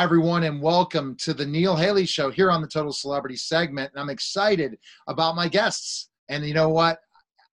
Hi, everyone, and welcome to the Neil Haley Show here on the Total Celebrity segment. And I'm excited about my guests. And you know what?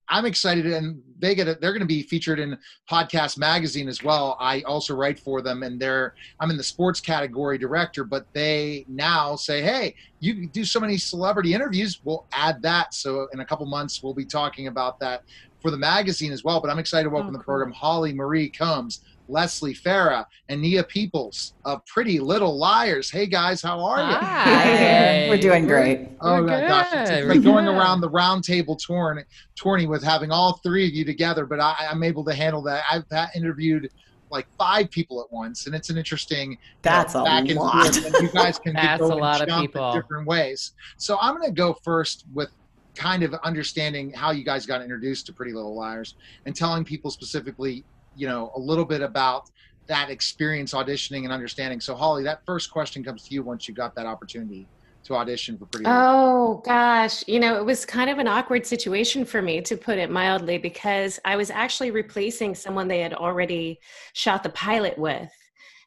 I'm excited, and they get a, they're going to be featured in Podcast Magazine as well. I also write for them, and they're I'm in the sports category director, but they now say, "Hey, you do so many celebrity interviews, we'll add that." So in a couple months, we'll be talking about that for the magazine as well. But I'm excited to welcome oh, cool. the program Holly Marie Combs, Lesley Fera, and Nia Peeples of Pretty Little Liars. Hey guys, how are you? Hi. We're doing great. Oh my gosh, it's, it's like going around the roundtable tour tourney with having all three of you together. But I, am able to handle that. I've interviewed like five people at once, and it's an interesting that's you know, back a and lot. Forth, and you guys can that's go a lot of people different ways. So I'm going to go first with kind of understanding how you guys got introduced to Pretty Little Liars and telling people specifically you know a little bit about that experience auditioning and understanding. So Holly, that first question comes to you once you got that opportunity to audition for Pretty. Oh gosh, you know it was kind of an awkward situation for me to put it mildly because I was actually replacing someone they had already shot the pilot with.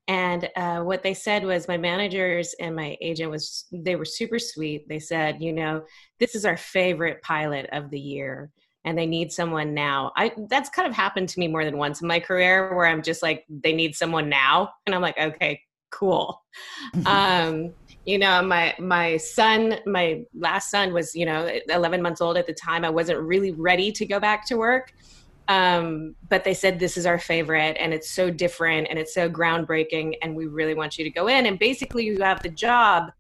And uh, what they said was, my managers and my agent was, they were super sweet. They said, you know, this is our favorite pilot of the year and they need someone now. I that's kind of happened to me more than once in my career where I'm just like they need someone now and I'm like okay, cool. um you know my my son my last son was you know 11 months old at the time. I wasn't really ready to go back to work um, but they said this is our favorite and it's so different and it's so groundbreaking and we really want you to go in. And basically you have the job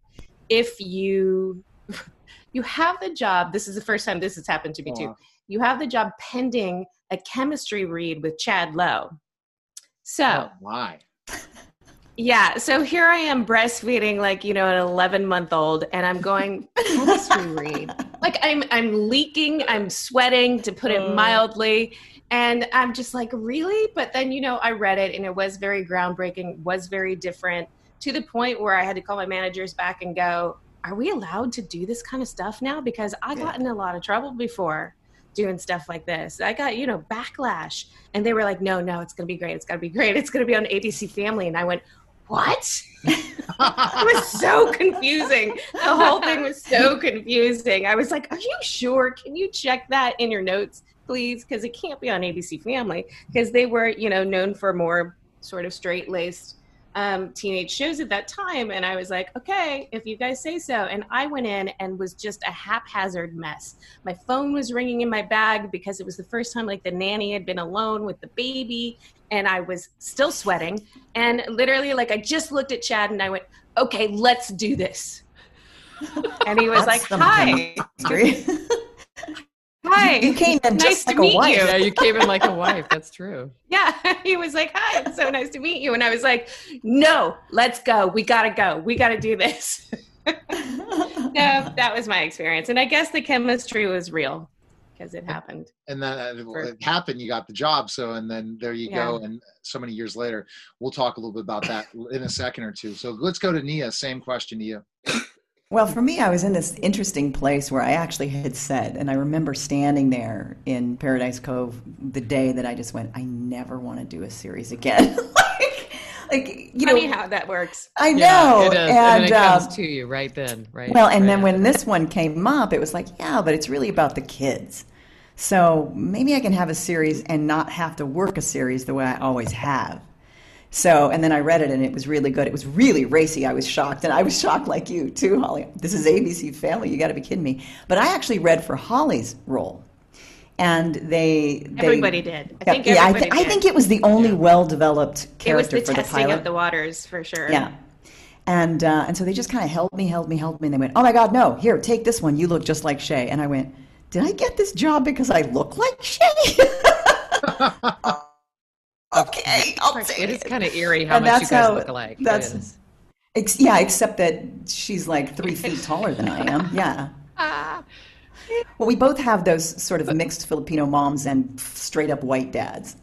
if you you have the job. This is the first time this has happened to me too you have the job pending a chemistry read with Chad Lowe. So, oh, why? Yeah, so here I am breastfeeding like, you know, an 11 month old and I'm going chemistry read. Like I'm I'm leaking, I'm sweating to put it oh. mildly, and I'm just like, "Really?" But then, you know, I read it and it was very groundbreaking, was very different to the point where I had to call my managers back and go, "Are we allowed to do this kind of stuff now because I got in a lot of trouble before." Doing stuff like this. I got, you know, backlash. And they were like, no, no, it's going to be great. It's going to be great. It's going to be on ABC Family. And I went, what? it was so confusing. The whole thing was so confusing. I was like, are you sure? Can you check that in your notes, please? Because it can't be on ABC Family because they were, you know, known for more sort of straight laced um, teenage shows at that time. And I was like, okay, if you guys say so. And I went in and was just a haphazard mess. My phone was ringing in my bag because it was the first time like the nanny had been alone with the baby and I was still sweating. And literally, like, I just looked at Chad and I went, okay, let's do this. And he was like, hi. Hi. You, came in nice just like a wife. You. Yeah, you came in like a wife. That's true. Yeah. He was like, Hi, it's so nice to meet you. And I was like, No, let's go. We gotta go. We gotta do this. no, that was my experience. And I guess the chemistry was real because it happened. And then uh, For, it happened, you got the job. So, and then there you yeah. go. And so many years later, we'll talk a little bit about that in a second or two. So let's go to Nia. Same question to you. Well, for me, I was in this interesting place where I actually had said, and I remember standing there in Paradise Cove the day that I just went, I never want to do a series again. like, like, you Funny know how that works. I know, yeah, it is. and, and it comes um, to you right then, right? Well, and right then when this one came up, it was like, yeah, but it's really about the kids. So maybe I can have a series and not have to work a series the way I always have. So, and then I read it and it was really good. It was really racy. I was shocked. And I was shocked like you too, Holly. This is ABC Family. You got to be kidding me. But I actually read for Holly's role. And they, they everybody did. I think yeah, I, th- I, think it was the only yeah. well-developed character it was the for testing the pilot. of the waters for sure. Yeah, and uh, and so they just kind of held me, held me, held me, and they went, "Oh my God, no! Here, take this one. You look just like Shay." And I went, "Did I get this job because I look like Shay?" okay, I'll take it. It is kind of eerie how and much you guys how, look alike. That's ex- yeah, except that she's like three feet taller than I am. Yeah. Well, we both have those sort of mixed Filipino moms and straight up white dads.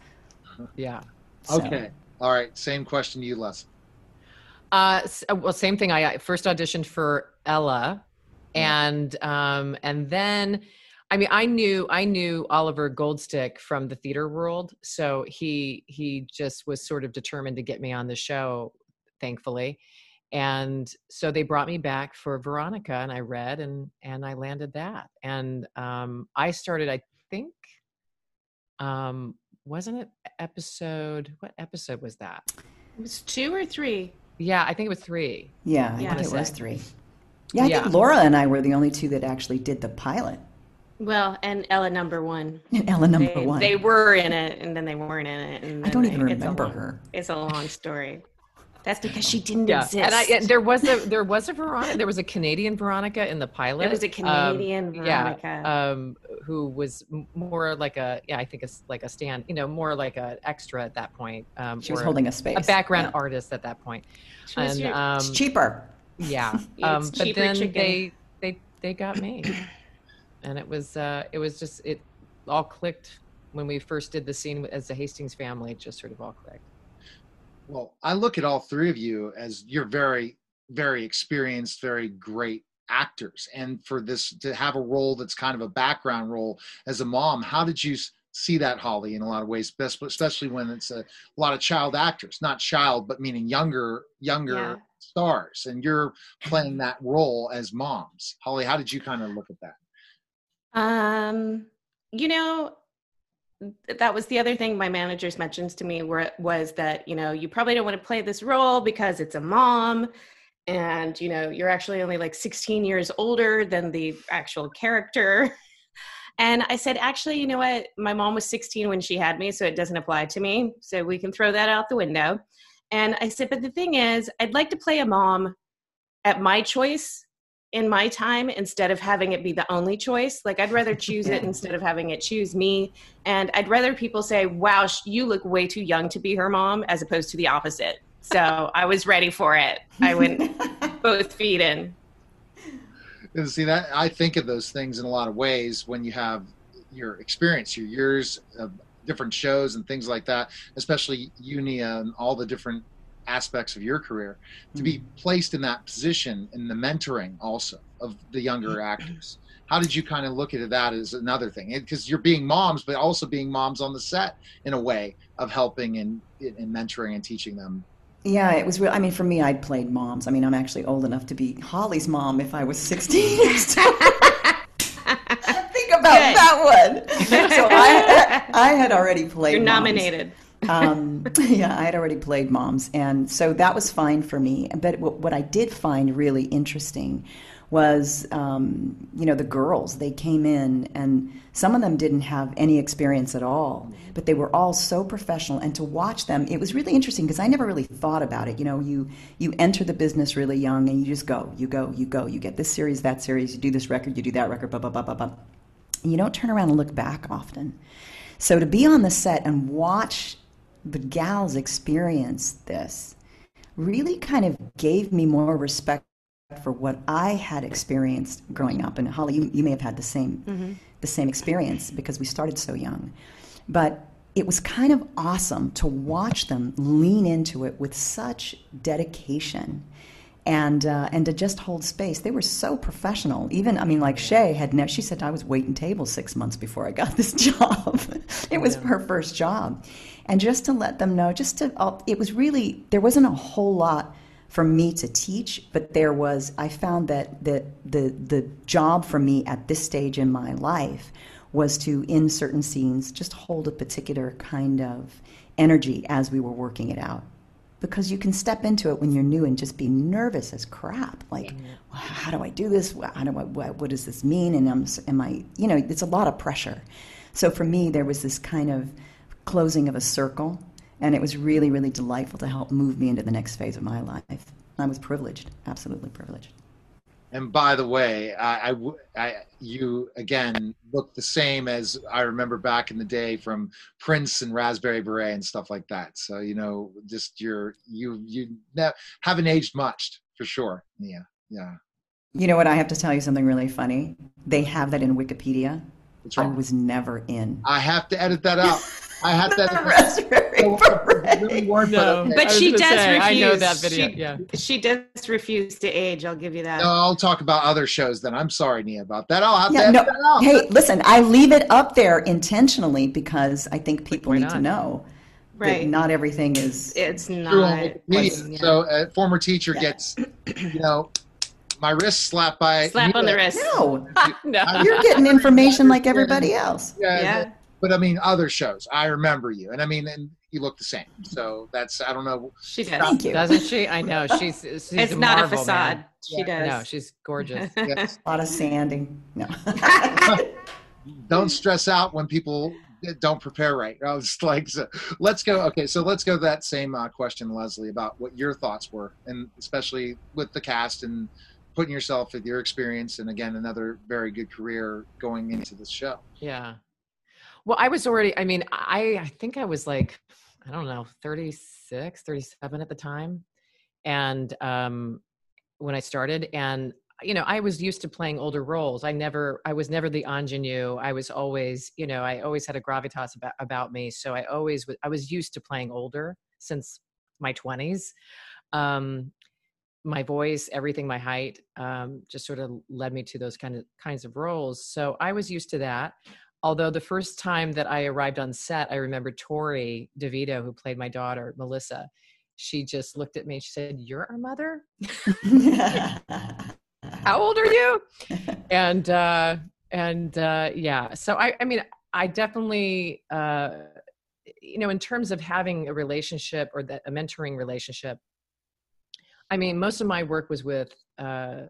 Yeah. So. Okay. All right. Same question to you, Les. Uh, well, same thing. I first auditioned for Ella, and um, and then I mean, I knew I knew Oliver Goldstick from the theater world, so he he just was sort of determined to get me on the show, thankfully. and so they brought me back for Veronica, and I read and and I landed that, and um, I started. I think, um, wasn't it episode? What episode was that? It was two or three. Yeah, I think it was three. Yeah, I Yeah. think it was three. Yeah, I Yeah. think Laura and I were the only two that actually did the pilot. Well, and Ella number one. And Ella number they, one. they were in it, and then they weren't in it. And I don't even they- it's remember long- her. It's a long story. That's because she didn't Yeah, exist. and I and there was a there was a Veronica. There was a Canadian Veronica in the pilot. There was a Um, Canadian Veronica. Yeah, um, who was more like a yeah, I think it's like a stand. You know, more like a extra at that point. Um, She was holding a space. a background Yeah. artist at that point. She and your- um, It's cheaper. yeah, It's um, but then chicken. they they they got me, and it was uh, it was just it all clicked when we first did the scene as the Hastings family. It just sort of all clicked. Well, I look at all three of you as you're very, very experienced, very great actors. And for this to have a role that's kind of a background role as a mom, how did you see that, Holly, in a lot of ways, best- especially when it's a, lot of child actors, not child, but meaning younger, younger Yeah. stars, and you're playing that role as moms. Holly, how did you kind of look at that? Um, you know, that was the other thing my managers mentioned to me were, was that, you know, you probably don't want to play this role because it's a mom and, you know, you're actually only like 16 years older than the actual character. And I said, actually, you know what? My mom was 16 when she had me, so it doesn't apply to me. So we can throw that out the window. And I said, but the thing is, I'd like to play a mom at my choice in my time instead of having it be the only choice. Like I'd rather choose it instead of having it choose me. And I'd rather people say, "Wow, sh- you look way too young to be her mom," as opposed to the opposite. So I was ready for it. I went both feet in. And see that I think of those things in a lot of ways when you have your experience, your years of different shows and things like that, especially uni and all the different aspects of your career, to be hmm. placed in that position and the mentoring also of the younger hmm. actors. How did you kind of look at that as another thing? Because you're being moms, but also being moms on the set in a way of helping and, and mentoring and teaching them. Yeah, it was real. I mean, for me, I'd played moms. I mean, I'm actually old enough to be Holly's mom if I was 16 years old. Think about Good. that one. So I, I had already played. You're moms. nominated. Um, yeah, I had already played moms, and so that was fine for me. But what, what I did find really interesting was, um, you know, the girls. They came in, and some of them didn't have any experience at all, but they were all so professional. And to watch them, it was really interesting because I never really thought about it. You know, you you enter the business really young, and you just go, you go, you go. You get this series, that series. You do this record, you do that record. Blah blah blah blah blah. And you don't turn around and look back often. So to be on the set and watch the gals experience this really kind of gave me more respect for what I had experienced growing up. And Holly, you, you may have had the same mm-hmm. the same experience because we started so young. But it was kind of awesome to watch them lean into it with such dedication and uh, and to just hold space. They were so professional. Even I mean, like Shay had. Ne- she said I was waiting tables six months before I got this job. it was her first job, and just to let them know, just to uh, it was really there wasn't a whole lot for me to teach, but there was. I found that the the the job for me at this stage in my life was to in certain scenes just hold a particular kind of energy as we were working it out because you can step into it when you're new and just be nervous as crap. Like, well, how do I do this? How do I, what, what does this mean? And am, am I, you know, it's a lot of pressure. So for me, there was this kind of closing of a circle, and it was really, really delightful to help move me into the next phase of my life. I was privileged, absolutely privileged. And by the way, I, I, you again look the same as I remember back in the day from Prince and Raspberry Beret and stuff like that. So you know, just you're you you haven't aged much for sure. Yeah, yeah. You know what? I have to tell you something really funny. They have that in Wikipedia. I was never in. I have to edit that out. I have to edit that out. Raspberry really Beret. weren't, No. okay. But she does say, I know refuse. that video. She- yeah. She does refuse to age. I'll give you that. No, I'll talk about other shows then. I'm sorry, Nia, about that. I'll have Yeah, edit no. that. Hey, listen, I leave it up there intentionally because I think people Why need to know Right. that not everything is. It's not. on yeah. So a former teacher Yeah. gets, you know, my wrist slapped by Slap on the wrist. No, no. You're getting information like everybody else. Yeah, Yeah. But I mean other shows. I remember you, and I mean, and you look the same. So that's I don't know. She does. Thank you. Doesn't she? I know. She's, she's It's a not a facade. man. She Yeah. No, does. she's gorgeous. Yes. A lot of sanding. No. don't stress out when people don't prepare right. I was like, so let's go. Okay, so let's go to that same uh, question, Lesley, about what your thoughts were, and especially with the cast and putting yourself with your experience, and again, another very good career going into this show. Yeah. Well, I was already, I mean, I, I think I was like, I don't know, 36, 37 at the time. And um, when I started, and, you know, I was used to playing older roles. I never, I was never the ingenue. I was always, you know, I always had a gravitas about, about me. So I always, I was used to playing older since my 20s. Um, my voice, everything, my height, um, just sort of led me to those kind of kinds of roles. So I was used to that. Although the first time that I arrived on set, I remember Torrey DeVitto, who played my daughter Melissa. She just looked at me. and She said, "You're our mother. How old are you?" and uh, and uh, yeah. So I, I mean, I definitely, uh, you know, in terms of having a relationship or that a mentoring relationship, I mean, most of my work was with uh,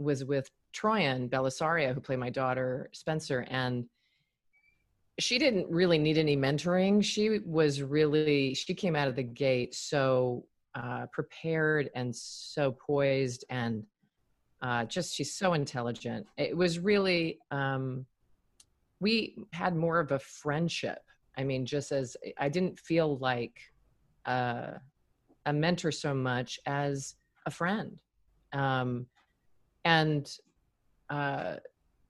was with Troian Bellisario, who played my daughter Spencer, and she didn't really need any mentoring. She was really she came out of the gate so uh, prepared and so poised and uh, just she's so intelligent. It was really um, we had more of a friendship. I mean, just as I didn't feel like uh, a mentor so much as a friend, um, and uh,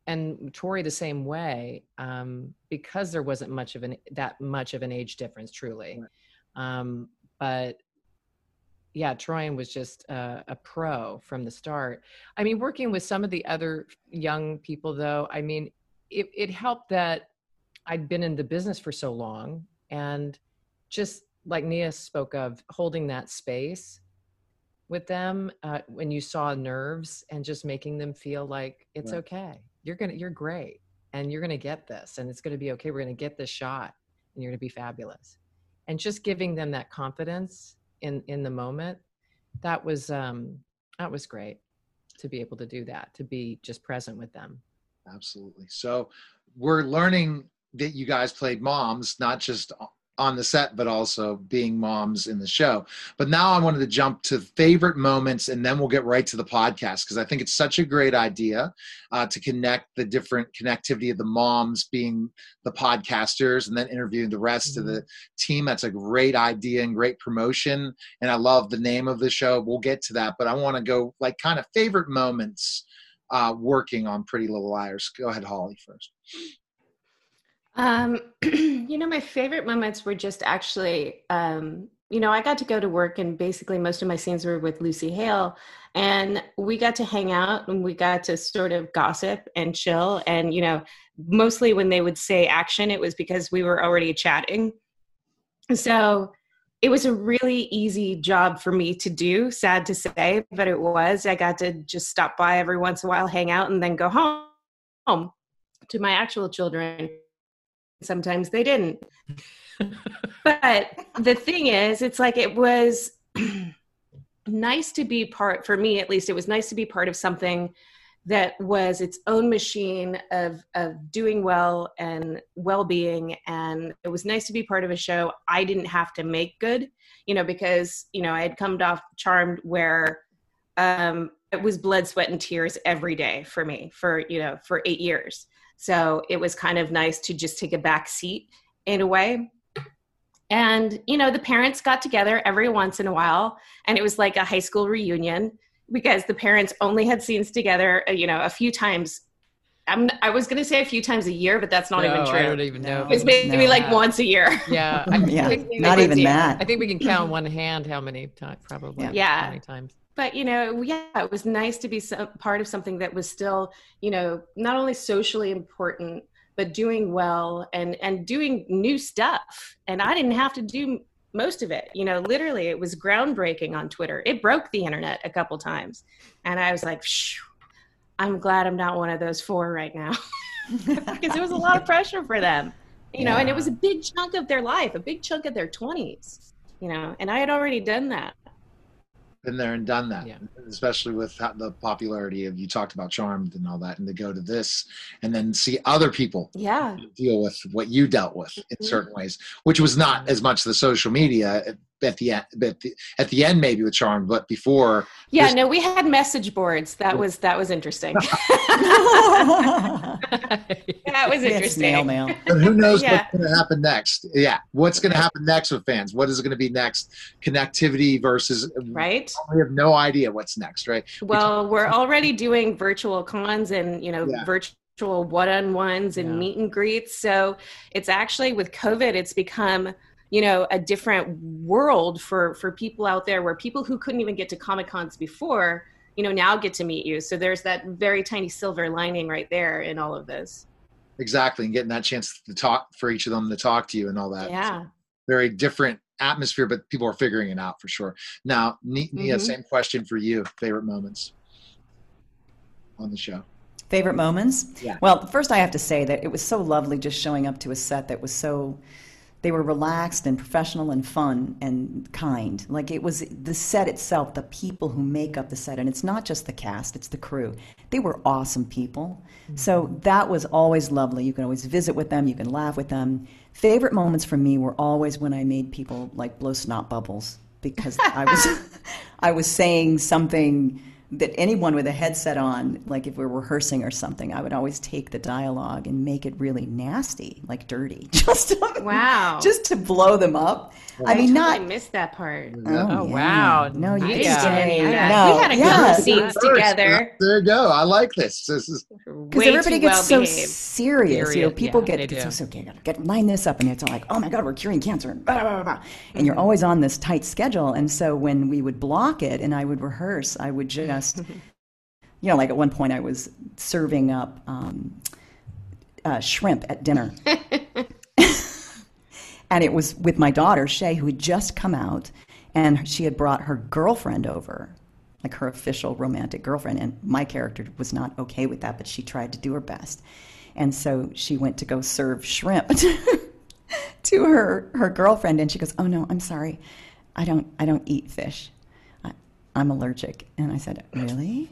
and Torrey the same way um, because there wasn't much of an that much of an age difference, truly. Um, but yeah, Troian was just a, a pro from the start. I mean, working with some of the other young people, though, I mean, it, it helped that I'd been in the business for so long and just like Nia spoke of, holding that space with them uh, when you saw nerves and just making them feel like it's Right. okay. You're gonna, you're great, and you're gonna get this, and it's gonna be okay. We're gonna get this shot, and you're gonna be fabulous. And just giving them that confidence in in the moment, that was um, that was great to be able to do that, to be just present with them. Absolutely. So we're learning that you guys played moms, not just on the set, but also being moms in the show. But now I wanted to jump to favorite moments and then we'll get right to the podcast because I think it's such a great idea uh, to connect the different connectivity of the moms being the podcasters and then interviewing the rest of the team. That's a great idea and great promotion. And I love the name of the show. We'll get to that. But I want to go like kind of favorite moments uh, working on Pretty Little Liars. Go ahead, Holly, first. Um, you know, my favorite moments were just actually, um, you know, I got to go to work and basically most of my scenes were with Lucy Hale and we got to hang out and we got to sort of gossip and chill. And, you know, mostly when they would say action, it was because we were already chatting. So it was a really easy job for me to do, sad to say, but it was. I got to just stop by every once in a while, hang out, and then go home, home to my actual children sometimes they didn't. But the thing is it's like it was nice to be part for me at least it was nice to be part of something that was its own machine of of doing well and well-being. And it was nice to be part of a show i didn't have to make good you know because you know i had come off charmed where um it was blood sweat and tears every day for me for you know for eight years so it was kind of nice to just take a back seat in a way. And, you know, the parents got together every once in a while, and it was like a high school reunion because the parents only had scenes together, uh, you know, a few times. I'm, I was going to say a few times a year, but that's not No, even true. I don't even know. It's maybe No. like once a year. Yeah, I, yeah, think, not I even think- that. I think we can count on one hand how many times, probably. Yeah. Yeah. How many times? But you know yeah it was nice to be some, part of something that was still you know not only socially important but doing well and and doing new stuff. And I didn't have to do most of it. You know, literally, it was groundbreaking on Twitter. It broke the internet a couple times, and I was like, I'm glad I'm not one of those four right now because it was a lot of pressure for them. You know, and it was a big chunk of their life, a big chunk of their 20s. You know, and I had already done that been there and done that, Yeah. especially with how- the popularity of you talked about Charmed and all that, and to go to this and then see other people Yeah. deal with what you dealt with in Mhm. certain ways, which was not as much the social media at, at the end, but the, at the end maybe with Charmed, but before. Yeah, This- no, we had message boards. That was that was interesting. that was interesting. snail mail. But who knows Yeah. what's going to happen next? Yeah, what's going to happen next with fans? What is going to be next? Connectivity versus. Right? We have no idea what's next, right? Well, we're already doing virtual cons and you know Yeah. virtual one-on-ones and Yeah. meet and greets. So it's actually with COVID, it's become you know a different world for for people out there where people who couldn't even get to comic cons before you know now get to meet you so there's that very tiny silver lining right there in all of this Exactly, and getting that chance to talk for each of them to talk to you and all that. yeah very different atmosphere, but people are figuring it out for sure. Now, Ni- Nia, Mhm. same question for you. Favorite moments on the show? Favorite moments? Yeah. Well, first I have to say that it was so lovely just showing up to a set that was so they were relaxed and professional and fun and kind. Like it was the set itself, the people who make up the set, and it's not just the cast, it's the crew. They were awesome people. Mm-hmm. So that was always lovely. You can always visit with them, you can laugh with them. Favorite moments for me were always when I made people like blow snot bubbles because I was I was saying something that anyone with a headset on, like if we're rehearsing or something, I would always take the dialogue and make it really nasty, like dirty, just to, Wow. just to blow them up. I mean, not I not. missed that part Oh, yeah. wow. No, you I didn't didn't stay. get any of that. No, we had a yeah. couple scenes together There you go. I like this. This is Because everybody gets well so behaved. serious. You know, people Yeah, get, they get so, so okay, get line this up, and it's all like, oh my god, we're curing cancer, and blah, blah, blah, blah. and you're always on this tight schedule. And so when we would block it, and I would rehearse, I would just, you know, like at one point I was serving up um, uh, shrimp at dinner, and it was with my daughter Shay, who had just come out, and she had brought her girlfriend over, like her official romantic girlfriend. And my character was not okay with that, but she tried to do her best, and so she went to go serve shrimp to her her girlfriend, and she goes, "Oh no, I'm sorry, I don't I don't eat fish, I, I'm allergic." And I said, "Really?"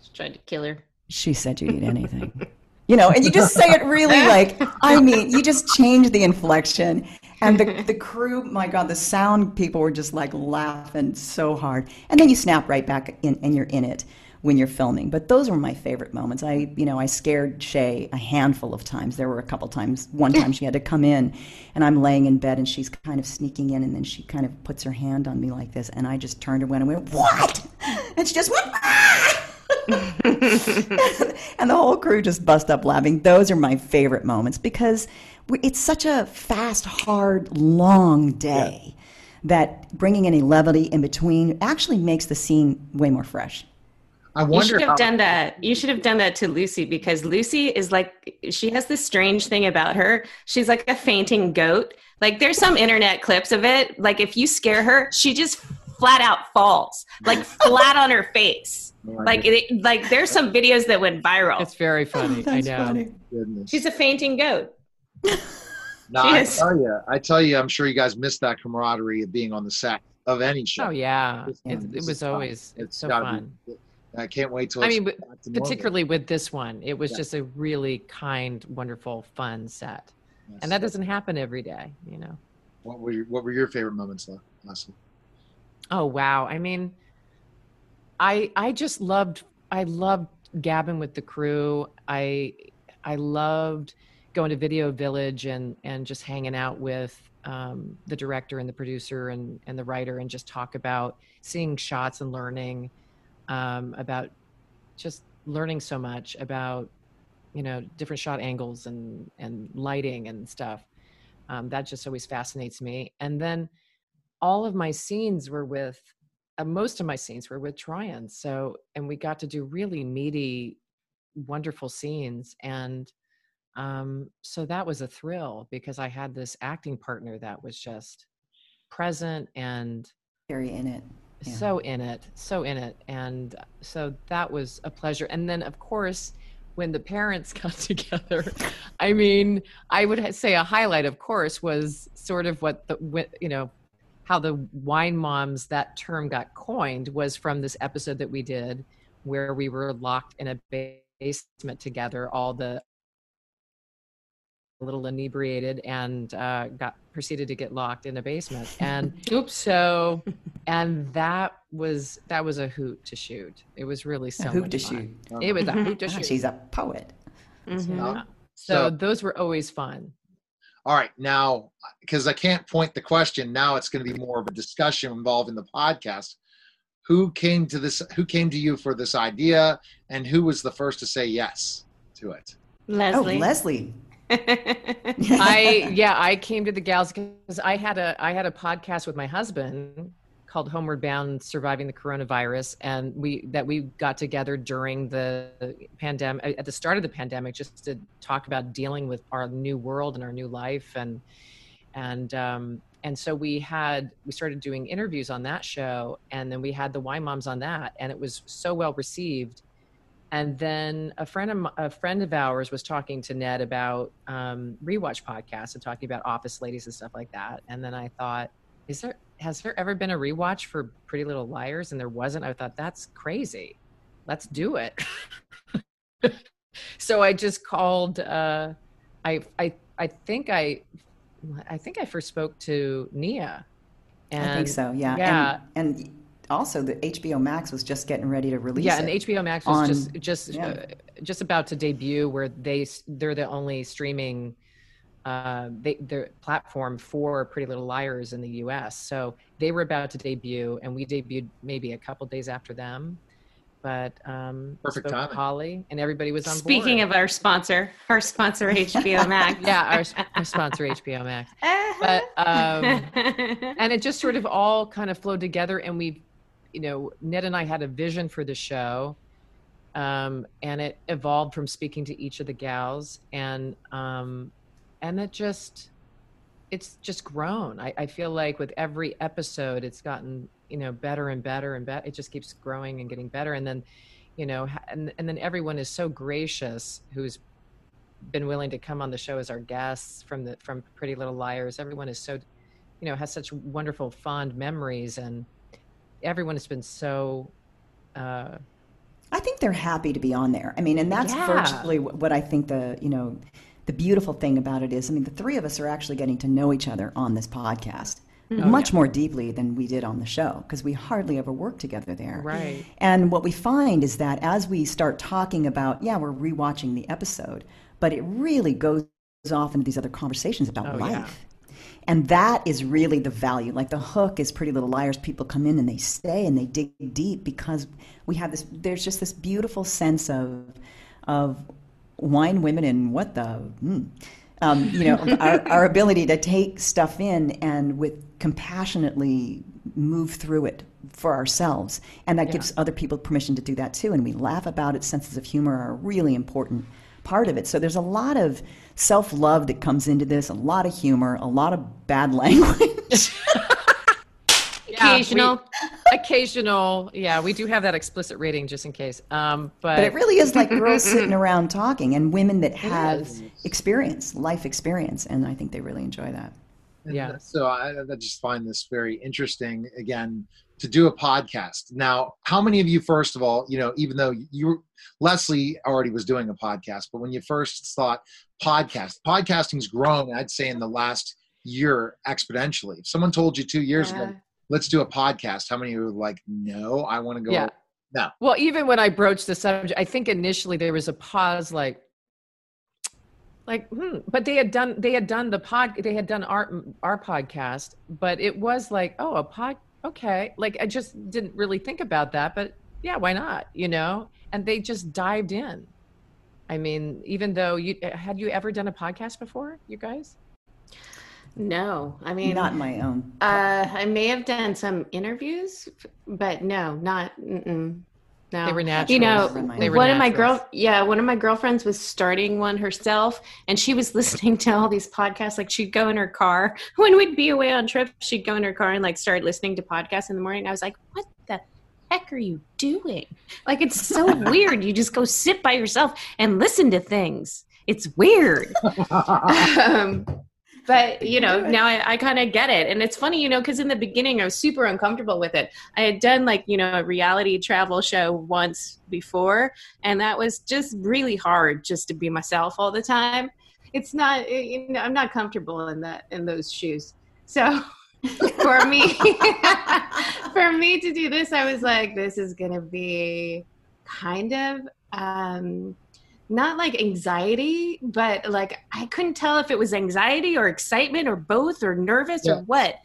Just tried to kill her she said you'd eat anything. You know, and you just say it really like, I mean, you just change the inflection. And the, the crew, my God, the sound people were just like laughing so hard. And then you snap right back in and you're in it when you're filming. But those were my favorite moments. I, you know, I scared Shay a handful of times. There were a couple times. One time she had to come in and I'm laying in bed and she's kind of sneaking in and then she kind of puts her hand on me like this. And I just turned around and went, What? And she just went, "Ah!" and the whole crew just bust up laughing. Those are my favorite moments because it's such a fast, hard, long day that bringing any levity in between actually makes the scene way more fresh. I wonder. You wonder should how, have done that. You should have done that to Lucy because Lucy is like she has this strange thing about her. She's like a fainting goat. Like there's some internet clips of it. Like if you scare her, she just flat out falls, like flat on her face. Like it, like there's some videos that went viral. It's very funny. I know. goodness. She's a fainting goat. No, I is. tell you, I tell you, I'm sure you guys missed that camaraderie of being on the set of any show. Oh yeah, This it, it this is was fun. always it's so fun. be- I can't wait till. I mean, back to normal. particularly with this one, it was Yeah. just a really kind, wonderful, fun set, Yes. and that doesn't happen every day, you know. What were your, what were your favorite moments, though, Lesley? Oh wow! I mean, I I just loved I loved gabbing with the crew. I I loved going to Video Village and and just hanging out with um, the director and the producer and and the writer and just talk about seeing shots and learning um, about just learning so much about you know different shot angles and and lighting and stuff. Um, that just always fascinates me. And then all of my scenes were with uh, most of my scenes were with Troian. So, and we got to do really meaty, wonderful scenes. And um, so that was a thrill because I had this acting partner that was just present and Very in it. Yeah. so in it, so in it. And so that was a pleasure. And then, of course, when the parents got together, I mean, I would say a highlight, of course, was sort of what the, you know, how the wine moms, that term got coined was from this episode that we did where we were locked in a basement together, all the a little inebriated and uh, got proceeded to get locked in a basement and Oops. so and that was that was a hoot to shoot it was really so a hoop much to fun. shoot. it was a hoot to shoot she's a poet. Mhm. Yeah. So- so those were always fun All right, now because I can't point the question, now it's going to be more of a discussion involving the podcast. Who came to this? Who came to you for this idea, and who was the first to say yes to it? Lesley. Oh, Lesley. I yeah, I came to the gals because I had a I had a podcast with my husband called Homeward Bound Surviving the Coronavirus and we that we got together during the pandemic at the start of the pandemic just to talk about dealing with our new world and our new life and and um and so we had we started doing interviews on that show and then we had the wine moms on that and it was so well received and then a friend of a friend of ours was talking to Ned about um, rewatch podcasts and talking about Office Ladies and stuff like that. And then I thought, is there has there ever been a rewatch for Pretty Little Liars? And there wasn't. I thought that's crazy. Let's do it. so I just called. Uh, I I I think I I think I first spoke to Nia. And, I think so. Yeah. yeah. And, and also, the HBO Max was just getting ready to release yeah, and HBO Max was on- just just yeah. uh, just about to debut, where they they're the only streaming uh, they their platform for Pretty Little Liars in the U.S. So they were about to debut, and we debuted maybe a couple days after them. But um, Perfect spoke to timing. Holly, and everybody was on Speaking board. of our sponsor, our sponsor HBO Max. yeah, our, our sponsor HBO Max. But um, and it just sort of all kind of flowed together and we you know ned and i had a vision for the show um, and it evolved from speaking to each of the gals and um, and it just it's just grown I, I feel like with every episode it's gotten you know better and better and better it just keeps growing and getting better and then you know and, and then everyone is so gracious who's been willing to come on the show as our guests from the from pretty little liars everyone is so you know has such wonderful fond memories and everyone has been so uh I think they're happy to be on there. I mean, and that's Yeah. virtually what I think the you know the beautiful thing about it is. I mean, the three of us are actually getting to know each other on this podcast mm-hmm. Oh, much more deeply than we did on the show because we hardly ever worked together there. right And what we find is that as we start talking about, yeah, we're rewatching the episode, but it really goes off into these other conversations about Oh, life. yeah. And that is really the value. Like the hook is Pretty Little Liars. People come in and they stay and they dig deep because we have this. There's just this beautiful sense of of wine, women, and what the. Mm, um, you know, our, our ability to take stuff in and with compassionately move through it for ourselves, and that gives other people permission to do that too. And we laugh about it. Senses of humor are a really important part of it. So there's a lot of self love that comes into this, a lot of humor, a lot of bad language. Yeah, we- Occasional. occasional yeah we do have that explicit rating just in case um but, but it really is like girls sitting around talking and women that have experience, life experience, and I think they really enjoy that. And Yeah. So I, I just find this very interesting. Again, to do a podcast. Now, how many of you, first of all, you know, even though you, Lesley, already was doing a podcast, but when you first thought podcast, podcasting's grown, I'd say, in the last year exponentially. If someone told you two years ago, Yeah. Let's do a podcast, how many of you were like, no, I want to go? yeah No. well even when i broached the subject i think initially there was a pause like like hmm. but they had done they had done the pod they had done our our podcast but it was like oh a pod okay like i just didn't really think about that but yeah why not you know and they just dived in i mean even though you had you ever done a podcast before you guys No, I mean, Not my own. uh, I may have done some interviews, but no, not. Mm-mm. no. They were natural. You know, They were one of my girl, yeah, one of my girlfriends was starting one herself, and she was listening to all these podcasts. Like she'd go in her car when we'd be away on trips. She'd go in her car and like start listening to podcasts in the morning. I was like, what the heck are you doing? Like it's so weird. You just go sit by yourself and listen to things. It's weird. um, but you know now i, I kind of get it. And it's funny you know because in the beginning i was super uncomfortable with it. I had done like you know a reality travel show once before and that was just really hard just to be myself all the time. It's not you know i'm not comfortable in that in those shoes. So for me for me to do this i was like this is gonna be kind of um not like anxiety, but like I couldn't tell if it was anxiety or excitement or both or nervous Yeah. or what.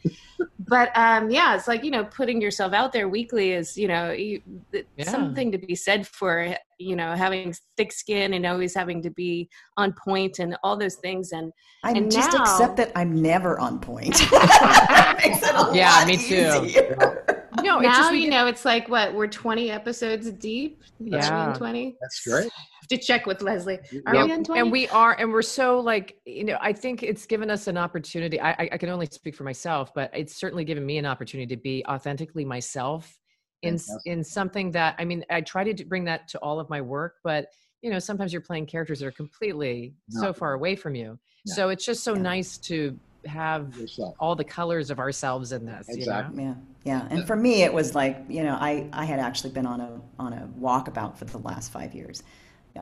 but um, yeah, it's like you know, putting yourself out there weekly is you know you, Yeah. something to be said for you know having thick skin and always having to be on point and all those things. And I And just now- accept that I'm never on point. Makes it a Yeah, lot me too. Easier. No, it's now just we you know it's like what we're twenty episodes deep. Yeah. twenty. That's great. Have to check with Lesley. Are Yeah. we on twenty? and we are and we're so like you know i think it's given us an opportunity I, I i can only speak for myself but it's certainly given me an opportunity to be authentically myself in Fantastic. in something that i mean i try to bring that to all of my work but you know sometimes you're playing characters that are completely so far away from you Yeah. so it's just so Yeah. nice to have Yourself. all the colors of ourselves in this Exactly. Yeah, yeah. And for me, it was like you know, I I had actually been on a on a walkabout for the last five years.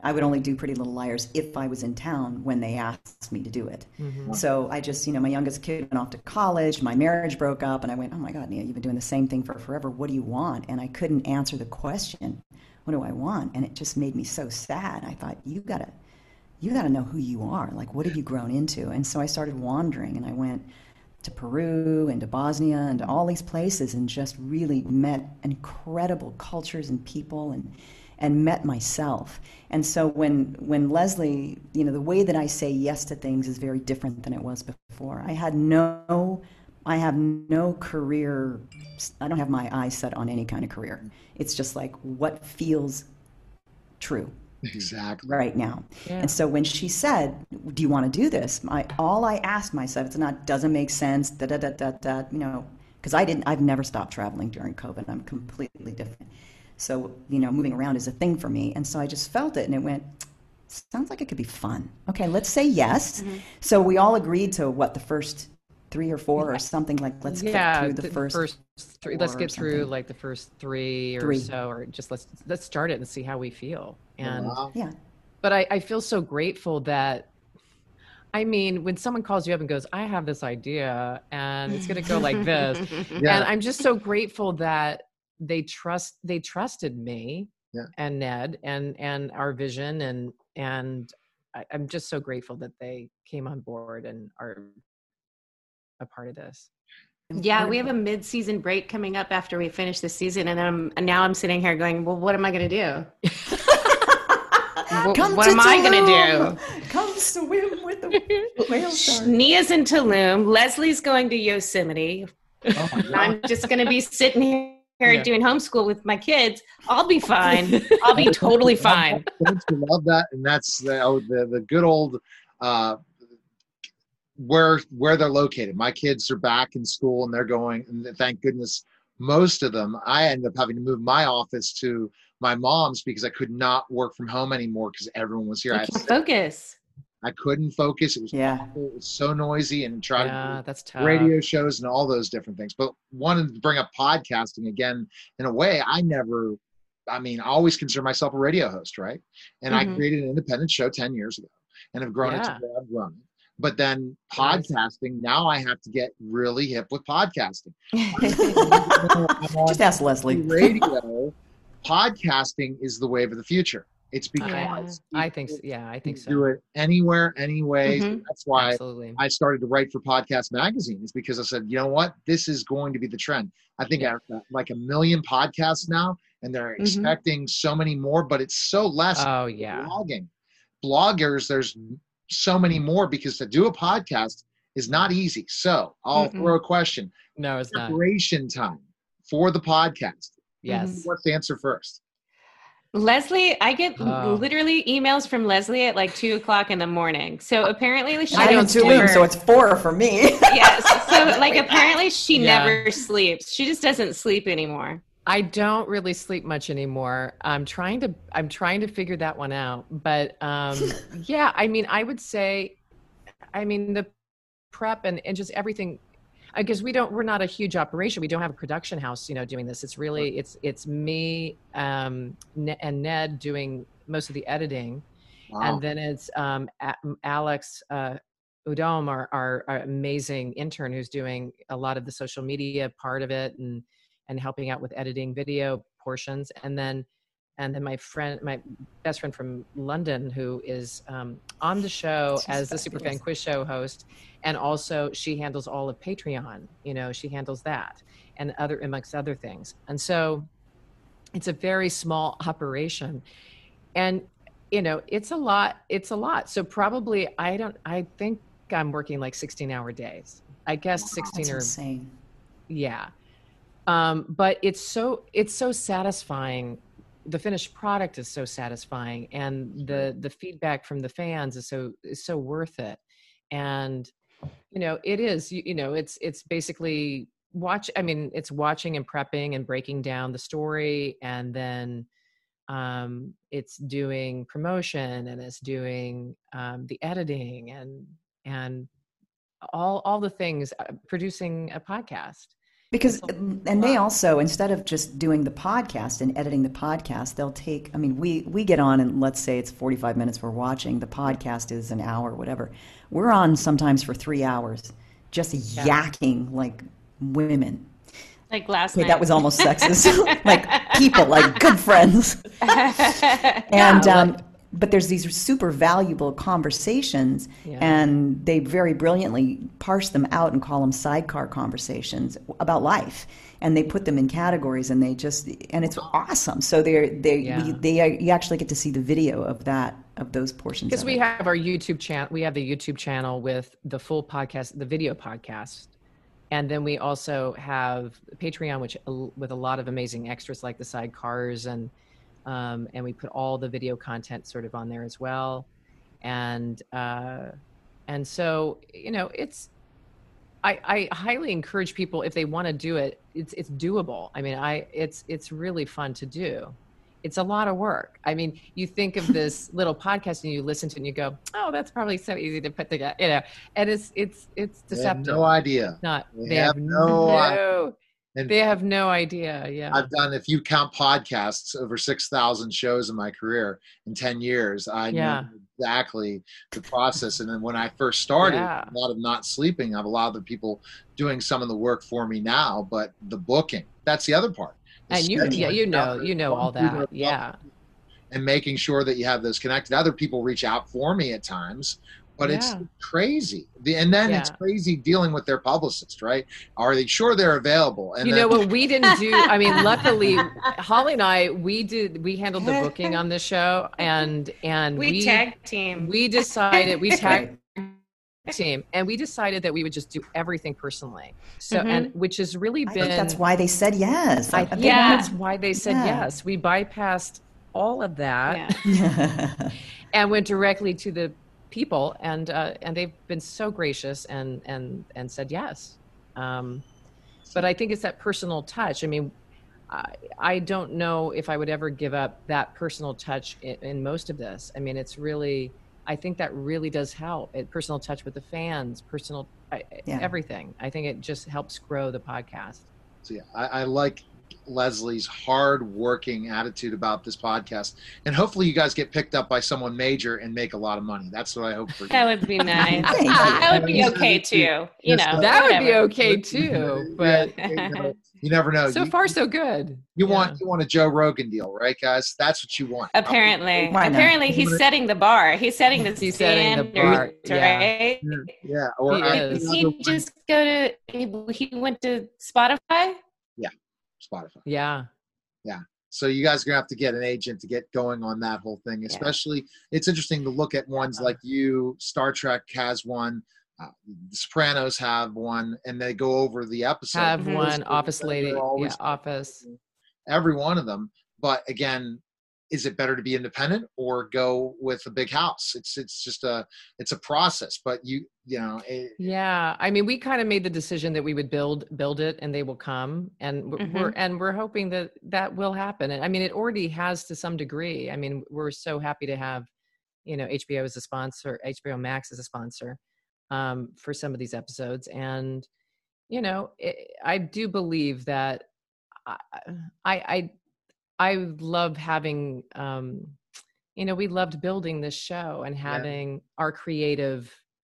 I would only do Pretty Little Liars if I was in town when they asked me to do it. you know Mhm. So I just, you know, my youngest kid went off to college, my marriage broke up, and I went, oh my God, Nia, you've been doing the same thing for forever. What do you want? And I couldn't answer the question, what do I want? And it just made me so sad. I thought, you gotta, you gotta know who you are. Like, what have you grown into? And so I started wandering, and I went to Peru and to Bosnia and to all these places, and just really met incredible cultures and people and and met myself. And so when when Lesley, you know, the way that I say yes to things is very different than it was before. I had no I have no career I don't have my eyes set on any kind of career. It's just like what feels true Exactly. right now. Yeah. And so when she said, "Do you want to do this?" My all I asked myself, it's not doesn't make sense, da da da da da, you know, because I didn't. I've never stopped traveling during COVID. I'm completely different. So you know, moving around is a thing for me, and so I just felt it, and it went. Sounds like it could be fun. Okay, let's say yes. Mm-hmm. So we all agreed to what the first three or four or something like. Let's yeah get through the, the first. three let's get through like the first three or Three. so or just let's let's start it and see how we feel Oh, and Wow. Yeah, but I, I feel so grateful that I mean, when someone calls you up and goes, I have this idea and it's gonna go like this. Yeah. And I'm just so grateful that they trust they trusted me Yeah. and Ned and and our vision and and I, I'm just so grateful that they came on board and are a part of this. Yeah, we have a mid-season break coming up after we finish this season, and I'm and now I'm sitting here going, well, what am I going to do? What, Come what to am I going to do? Come swim with the whale do? shark. Nia's in Tulum. Lesley's going to Yosemite. Oh. I'm just going to be sitting here Yeah. doing homeschool with my kids. I'll be fine. I'll be totally fine. Love that? And that's the oh, the, the good old uh, where where they're located. My kids are back in school and they're going, and thank goodness, most of them. I ended up having to move my office to my mom's because I could not work from home anymore because everyone was here. I, I had can to- focus. I couldn't focus. It was Yeah. awful. It was so noisy and trying to Yeah, do that's tough. radio shows and all those different things. But wanted to bring up podcasting again in a way I never I mean, I always consider myself a radio host, right? And I Mhm. created an independent show 10 years ago and have grown Yeah. it to where I've grown it. But then podcasting, now I have to get really hip with podcasting. Just ask Lesley. radio, podcasting is the wave of the future. It's Yeah, because I think so. yeah, I think so do it anywhere, anyways. Mhm. That's why Absolutely. I started to write for Podcast Magazine is because I said, you know what, this is going to be the trend. I think I have uh, like a million podcasts now, and they're Mhm. expecting so many more, but it's so less Oh yeah. blogging. Bloggers, there's so many more because to do a podcast is not easy. So I'll Mm-mm. throw a question: No, it's not. preparation time for the podcast. Yes. Mm-hmm. Let's answer first. Lesley, I get Oh. literally emails from Lesley at like two o'clock in the morning. So apparently she I don't never- sleep, so it's four for me. yes. So like apparently she Yeah. never sleeps. She just doesn't sleep anymore. I don't really sleep much anymore. I'm trying to I'm trying to figure that one out. But um yeah, I mean I would say I mean the prep and, and just everything because we don't we're not a huge operation. We don't have a production house, you know, doing this. It's really it's it's me um and Ned doing most of the editing Wow. and then it's um, Alex uh, Udom, our, our, our amazing intern, who's doing a lot of the social media part of it and and helping out with editing video portions, and then and then my friend, my best friend from London, who is um, on the show She's as the Superfan. Quiz Show host, and also she handles all of Patreon. You know, she handles that and other amongst other things, and so it's a very small operation, and you know it's a lot it's a lot so probably i don't i think i'm working like 16 hour days i guess 16 That's or insane. yeah um but it's so it's so satisfying. The finished product is so satisfying and the the feedback from the fans is so is so worth it. And you know it is you, you know it's it's basically watch i mean it's watching and prepping and breaking down the story and then um it's doing promotion and it's doing um the editing and and all all the things uh, producing a podcast Because, and they also, instead of just doing the podcast and editing the podcast, they'll take, I mean, we, we get on and let's say it's 45 minutes we're watching. The podcast is an hour, whatever. We're on sometimes for three hours, just yakking like women. Like last Okay, night. that was almost sexist. like people, like good friends. And Yeah, um, but there's these super valuable conversations, Yeah. and they very brilliantly parse them out and call them sidecar conversations about life. And they put them in categories, and they just and it's awesome. So they're they Yeah. we, they you actually get to see the video of that of those portions. because we it. have our youtube channel we have the youtube channel with the full podcast the video podcast and then we also have patreon which with a lot of amazing extras like the sidecars and um, and we put all the video content sort of on there as well and uh, and so you know it's I, I highly encourage people if they want to do it it's it's doable i mean i it's it's really fun to do it's a lot of work. I mean, you think of this little podcast and you listen to it and you go, "Oh, that's probably so easy to put together," you know. And it's it's it's They have deceptive. no idea. Not They they, have have, no no. And- they have no idea. Yeah. I've done, if you count podcasts, over 6,000 shows in my career in 10 years. I Yeah. knew exactly the process. And then when I first started, Yeah. a lot of not sleeping, I have a lot of the people doing some of the work for me now, but the booking, that's the other part. The and you, yeah, you know, you know all that. Yeah. And making sure that you have those connected. Other people reach out for me at times, but it's crazy. The, and then it's crazy dealing with their publicist, right? Are they sure they're available? And you then, know what we didn't do i mean luckily holly and i we did we handled the booking on the show and and we, tag team. we decided we tag team and we decided that we would just do everything personally so Mhm. and which has really I been think that's why they said yes. I I think Yeah. that's why they said Yeah. yes. We bypassed all of that yeah. and went directly to the people, and uh, and they've been so gracious and and and said yes. Um, but I think it's that personal touch. I mean, I, I don't know if I would ever give up that personal touch in, in most of this. I mean, it's really. I think that really does help. It, personal touch with the fans, personal I, Yeah. everything. I think it just helps grow the podcast. So yeah, I, I like Lesley's hard-working attitude about this podcast, and hopefully you guys get picked up by someone major and make a lot of money. that's what I hope for you. That would be nice. Thank you. that would be okay too. You know, That would be okay too, but Yeah, you, know, you never know. so you, far so good. you Yeah. want you want a Joe Rogan deal, right, guys? That's what you want. Apparently, apparently he's setting the bar. He's setting the He's setting the bar, standards, yeah. right? Yeah, or He I- Did he just go to? He, he went to Spotify. Spotify. Yeah. Yeah. So you guys are gonna have to get an agent to get going on that whole thing. Especially, it's interesting to look at ones like you. Star Trek has one. Uh, the Sopranos have one, and they go over the episode. Have Mhm. one office lady. Yeah, office. every one of them. But again, is it better to be independent or go with a big house? It's it's just a it's a process but you you know it, yeah. I mean we kind of made the decision that we would build build it and they will come and we're Mhm. and we're hoping that that will happen. And i mean it already has to some degree. I mean we're so happy to have you know hbo as a sponsor hbo max as a sponsor um, for some of these episodes. And you know it, i do believe that I, I i love having um you know we loved building this show and having our creative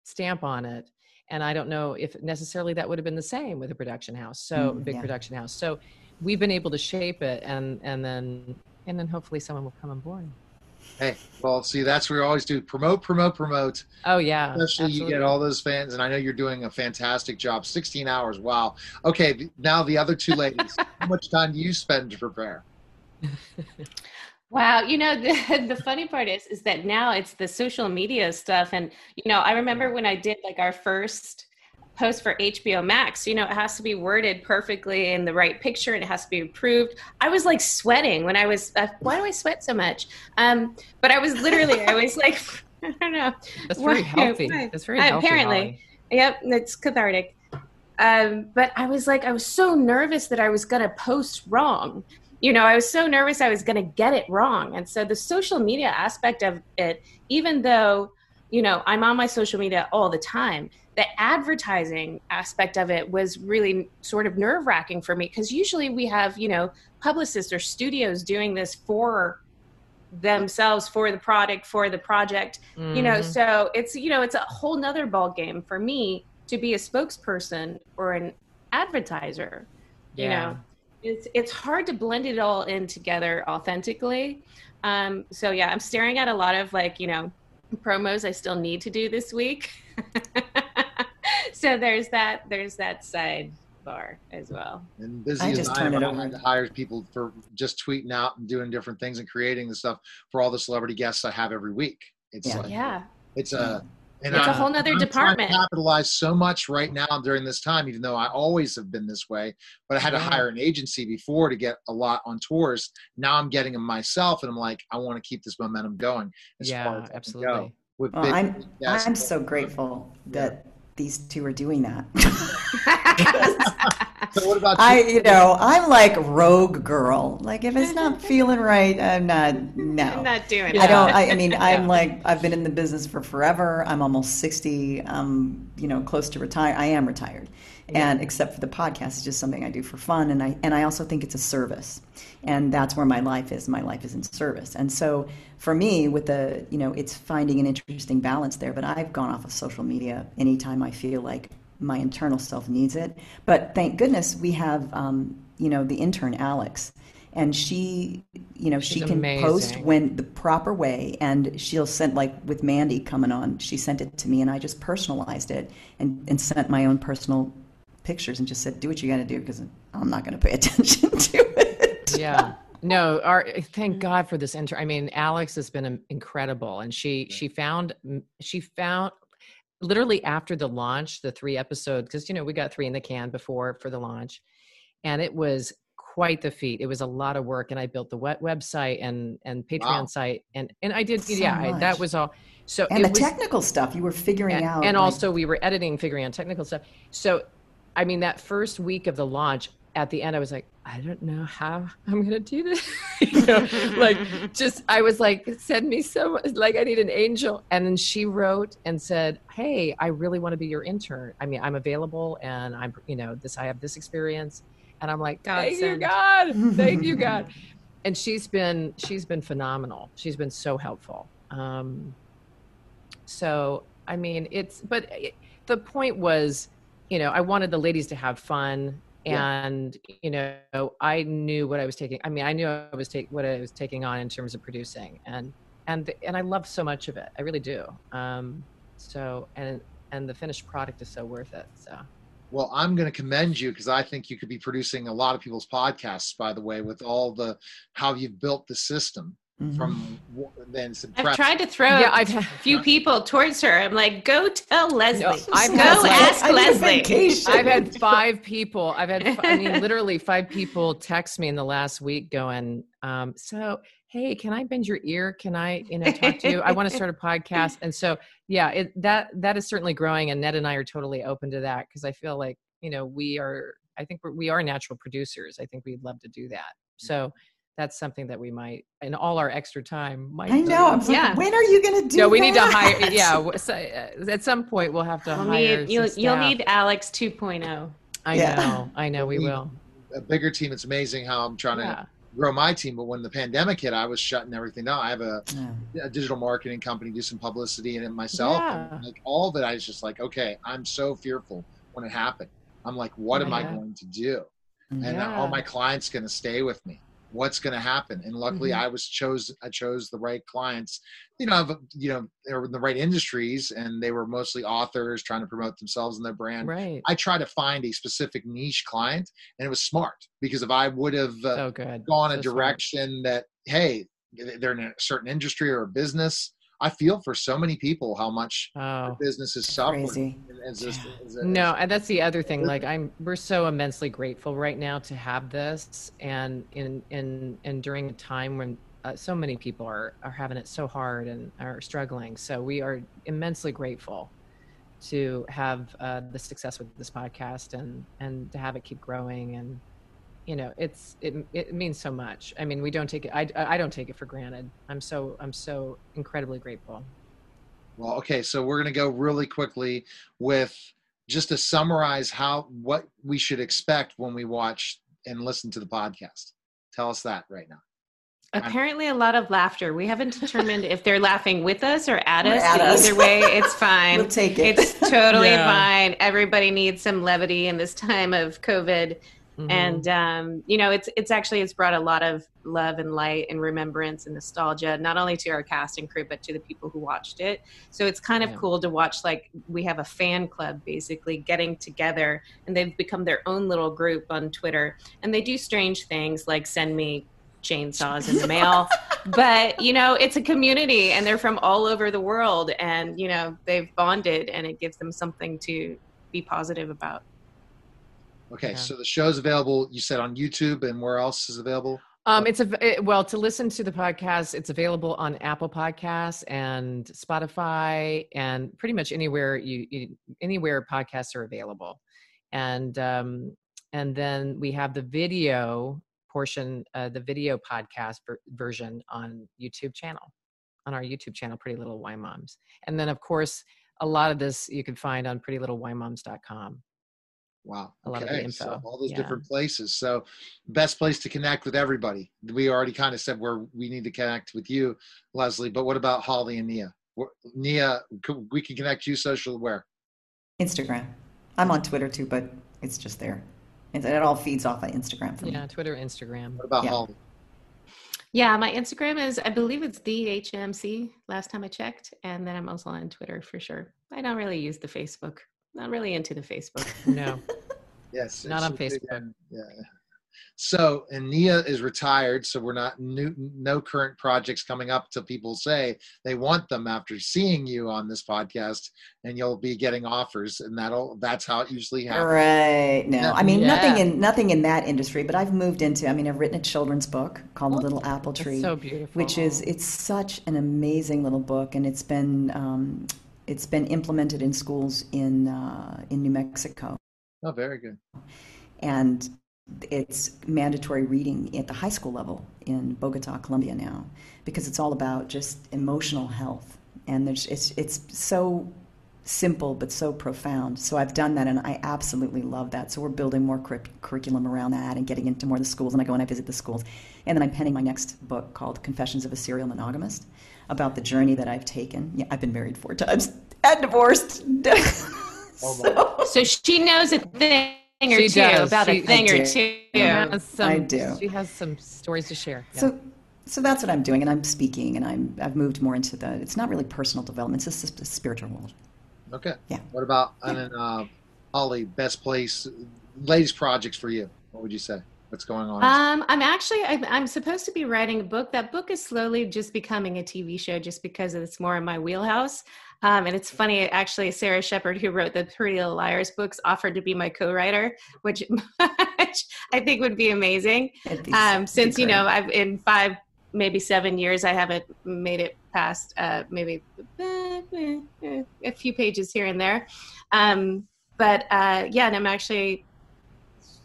stamp on it and i don't know if necessarily that would have been the same with a production house so Mm, big yeah. production house so we've been able to shape it and and then and then hopefully someone will come on board. Hey well see that's what we always do promote promote promote. Oh yeah especially you get all those fans and i know you're doing a fantastic job 16 hours wow. Okay now the other two ladies how much time do you spend to prepare Wow, you know the the funny part is is that now it's the social media stuff and you know I remember when I did like our first post for HBO Max, you know it has to be worded perfectly in the right picture and it has to be approved. I was like sweating when I was uh, why do I sweat so much? Um but I was literally I was like I don't know. that's very healthy that's very healthy apparently. Holly. Yep, it's cathartic. Um, but I was like, I was so nervous that I was going to post wrong. You know, I was so nervous I was going to get it wrong. And so the social media aspect of it, even though, you know, I'm on my social media all the time, the advertising aspect of it was really sort of nerve wracking for me because usually we have, you know, publicists or studios doing this for themselves, for the product, for the project you know Mhm. so it's you know it's a whole nother ball game for me to be a spokesperson or an advertiser you know it's it's hard to blend it all in together authentically um so yeah i'm staring at a lot of like you know promos i still need to do this week so there's that there's that side bar as well and busy I as just I turn am, it I over. had to hire people for just tweeting out and doing different things and creating the stuff for all the celebrity guests I have every week. It's Yeah. like yeah it's a and It's a I'm- whole nother I'm department. capitalize so much right now during this time, even though I always have been this way. But I had to hire an agency before to get a lot on tours. Now I'm getting them myself, and I'm like, I want to keep this momentum going. As far yeah as I go absolutely with Well, big I'm. I'm so grateful that these two are doing that. So what about you? I, you know, I'm like rogue girl. Like if it's not feeling right, I'm not. No, i'm not doing I don't. I, I mean, I'm Yeah. like I've been in the business for forever. I'm almost sixty. I'm you know close to retire. I am retired, and except for the podcast, it's just something I do for fun. And I and I also think it's a service, and that's where my life is. My life is in service, and so for me, with the you know, it's finding an interesting balance there. But I've gone off of social media anytime I feel like my internal self needs it. But thank goodness we have um, you know the intern Alex. And she, you know, she She's can post when the proper way and she'll send like with mandy coming on she sent it to me and i just personalized it and, and sent my own personal pictures and just said do what you got to do because i'm not going to pay attention to it. Yeah. No our thank god for this inter i mean alex has been um, incredible and she she found she found literally after the launch the three episodes because you know we got three in the can before for the launch and it was quite the feat. It was a lot of work and i built the web- website and and patreon Wow. site and and i did So yeah I, that was all so and it the was, technical stuff you were figuring and, out and like- also we were editing figuring out technical stuff. So i mean that first week of the launch at the end i was like i don't know how i'm gonna do this. You know like just i was like send me so much like i need an angel. And then she wrote and said hey i really want to be your intern. I mean i'm available and i'm you know this i have this experience. And i'm like thank you god. Thank you god. And she's been she's been phenomenal. She's been so helpful. Um so i mean it's but it, the point was you know i wanted the ladies to have fun Yeah. and you know i knew what i was taking i mean i knew i was taking what i was taking on in terms of producing and and and i love so much of it i really do um so and and the finished product is so worth it so Well, I'm going to commend you because I think you could be producing a lot of people's podcasts, by the way, with all the how you've built the system. From then some I've tried to throw Yeah, a I've had- few people towards her. I'm like, go tell Lesley. No, I've go had, ask I Lesley. I've had five people. I've had, I mean, literally five people text me in the last week going, um, so, hey, can I bend your ear? Can I, you know, talk to you? I want to start a podcast. And so, yeah, it, that, that is certainly growing. And Ned and I are totally open to that because I feel like, you know, we are, I think we're, we are natural producers. I think we'd love to do that. So that's something that we might, in all our extra time, might I do. know. I'm Yeah. like, when are you going to do No, we need to hire. Yeah, so, uh, at some point we'll have to You'll hire. need, you'll, some you'll need Alex oh. 2.0. I Yeah. know. I know. We We- will. a bigger team. It's amazing how I'm trying Yeah. to grow my team. But when the pandemic hit, I was shutting everything down. I have a, Yeah. a digital marketing company, do some publicity in it myself. Yeah. And like all of it, I was just like, okay, I'm so fearful when it happened. I'm like, what am I going to do? And Yeah. are my clients going to stay with me? What's going to happen? And luckily, Mhm. I was chose. I chose the right clients. You know, I've, you know, they were in the right industries, and they were mostly authors trying to promote themselves and their brand. Right. I try to find a specific niche client, and it was smart because if I would have uh, good. gone So a smart. direction that hey, they're in a certain industry or a business, I feel for so many people how much Oh. business is suffering. Crazy. As this- as a- No, and that's the other thing. Like I'm, we're so immensely grateful right now to have this, and in in and during a time when uh, so many people are are having it so hard and are struggling. So we are immensely grateful to have uh, the success with this podcast and and to have it keep growing and you know it's it it means so much. I mean, we don't take it. I I don't take it for granted. I'm so I'm so incredibly grateful. Well, okay, so we're going to go really quickly with just to summarize how what we should expect when we watch and listen to the podcast. Tell us that right now. Apparently, a lot of laughter. We haven't determined if they're laughing with us or at Or us. at us. Either way, it's fine. We'll take it. It's totally Yeah. fine. Everybody needs some levity in this time of COVID. Mhm. and um, you know it's it's actually it's brought a lot of love and light and remembrance and nostalgia not only to our cast and crew but to the people who watched it. So it's kind of Yeah. cool to watch like we have a fan club basically getting together and they've become their own little group on twitter. And they do strange things like send me chainsaws in the mail. But you know it's a community and they're from all over the world. And you know they've bonded and it gives them something to be positive about Okay, Yeah. so the show's available. You said on YouTube, and where else is available? Um, it's a it, well to listen to the podcast. It's available on Apple Podcasts and Spotify, and pretty much anywhere you, you anywhere podcasts are available. And um, and then we have the video portion, uh, the video podcast ver- version on YouTube channel, on our YouTube channel, Pretty Little Wine Moms. And then of course, a lot of this you can find on PrettyLittleWineMoms.com. Wow. A lot of the okay, so all those yeah. different places. So, best place to connect with everybody. We already kind of said where we need to connect with you, Lesley. But what about Holly and Nia? Nia, we can connect you social where? Instagram. I'm on Twitter too, but it's just there. It, it all feeds off of Instagram for me. Yeah, Twitter, Instagram. What about Yeah. Holly? Yeah, my Instagram is, I believe it's DHMC last time I checked. And then I'm also on Twitter for sure. I don't really use the Facebook. Not really into the Facebook. No. Yes, Not on a big Facebook. one. Yeah. So, and Nia is retired, so we're not new, no current projects coming up till people say they want them after seeing you on this podcast, and you'll be getting offers, and that'll that's how it usually happens. Right. No, Yeah. I mean Yeah. nothing in nothing in that industry, but I've moved into. I mean, I've written a children's book called The Little Apple That's Tree, so beautiful. which is it's such an amazing little book, and it's been um, it's been implemented in schools in uh, in New Mexico, Oh, very good. and it's mandatory reading at the high school level in Bogota, Colombia now, because it's all about just emotional health, and there's it's it's so simple but so profound. So I've done that, and I absolutely love that. So we're building more curric- curriculum around that and getting into more of the schools. And I go and I visit the schools, and then I'm penning my next book called Confessions of a Serial Monogamist about the journey that I've taken. Yeah, I've been married four times and divorced. Oh, so, So she knows a thing or She two does. about She- a thing or do. two. She has some, I do. She has some stories to share. Yeah. so so that's what I'm doing, and I'm speaking, and I'm I've moved more into the. It's not really personal development; it's just a spiritual world. Okay. Yeah. What about and then uh, Holly? Best place, latest projects for you? What would you say? What's going on? Um, I'm actually I'm, I'm supposed to be writing a book. That book is slowly just becoming a TV show, just because it's more in my wheelhouse. Um, and it's funny, actually, Sara Shepard, who wrote the Pretty Little Liars books, offered to be my co-writer, which, I think would be amazing. Be- Um, since you know, I've in five, maybe seven years, I haven't made it past uh, maybe eh, a few pages here and there. Um, but uh, yeah, and I'm actually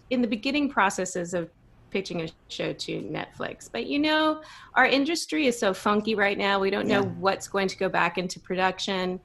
in the beginning processes of pitching a show to Netflix. But you know, our industry is so funky right now. We don't know Yeah. what's going to go back into production,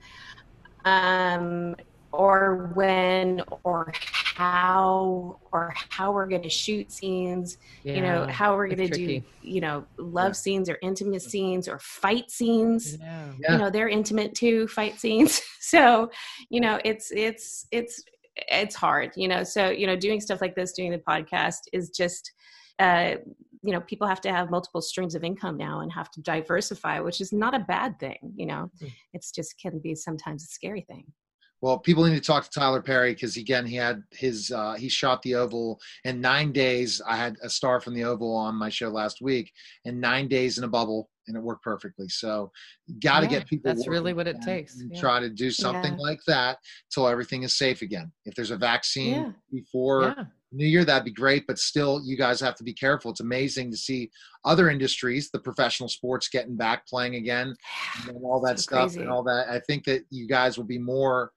um, or when, or how, or how we're going to shoot scenes. You know, how we're going to do, you know, love Yeah. scenes or intimate scenes or fight scenes Yeah. Yeah. you know they're intimate too fight scenes so you know it's it's it's it's hard you know so you know doing stuff like this doing the podcast is just uh you know people have to have multiple streams of income now and have to diversify which is not a bad thing you know Mm. it's just can be sometimes a scary thing Well, people need to talk to Tyler Perry because again, he had his uh, he shot the Oval in nine days. I had a star from the Oval on my show last week, in nine days in a bubble, and it worked perfectly. So, got to Yeah, get people. that's really what it takes, yeah. Try to do something Yeah. like that till everything is safe again. If there's a vaccine Yeah. before Yeah. New Year, that'd be great. But still, you guys have to be careful. It's amazing to see other industries, the professional sports, getting back playing again and all that So stuff crazy. and all that. I think that you guys will be more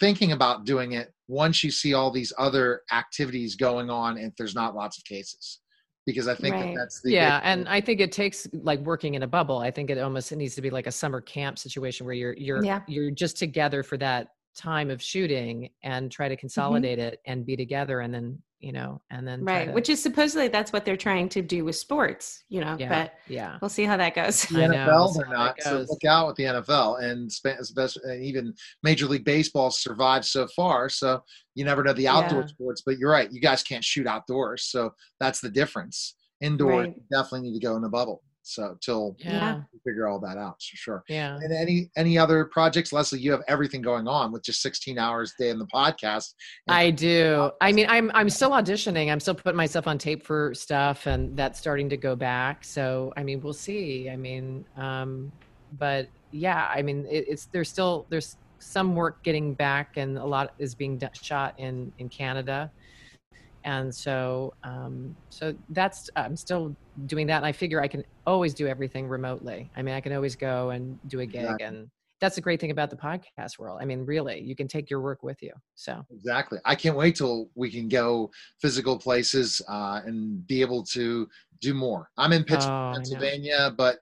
thinking about doing it once you see all these other activities going on if there's not lots of cases. Because I think Right. that that's the yeah big- and i think it takes like working in a bubble i think it almost it needs to be like a summer camp situation where you're you're Yeah. you're just together for that time of shooting and try Mm-hmm. to consolidate it and be together and then you know and then right to- which is supposedly that's what they're trying to do with sports you know yeah but yeah we'll see how that goes the I know, NFL we'll they're not. So look out with the NFL and and even Major League Baseball survived so far. So you never know the outdoor Yeah. sports, but you're right. You guys can't shoot outdoors, so that's the difference. Indoors, Right. you definitely need to go in a bubble. So till yeah figure all that out for sure. yeah And any any other projects, Lesley? You have everything going on with just 16 hours a day in the podcast. I do. I mean, I'm I'm still auditioning. I'm still putting myself on tape for stuff, and that's starting to go back. So, I mean, we'll see. I mean, um, but yeah, I mean, it, it's there's still there's some work getting back, and a lot is being shot in in Canada, and so um, so that's I'm still doing that, and I figure I can always do everything remotely. I mean, I can always go and do a gig, Exactly. and that's the great thing about the podcast world. I mean, really, you can take your work with you. So. Exactly. I can't wait till we can go physical places uh, and be able to do more. I'm in Pittsburgh, Oh, Pennsylvania, but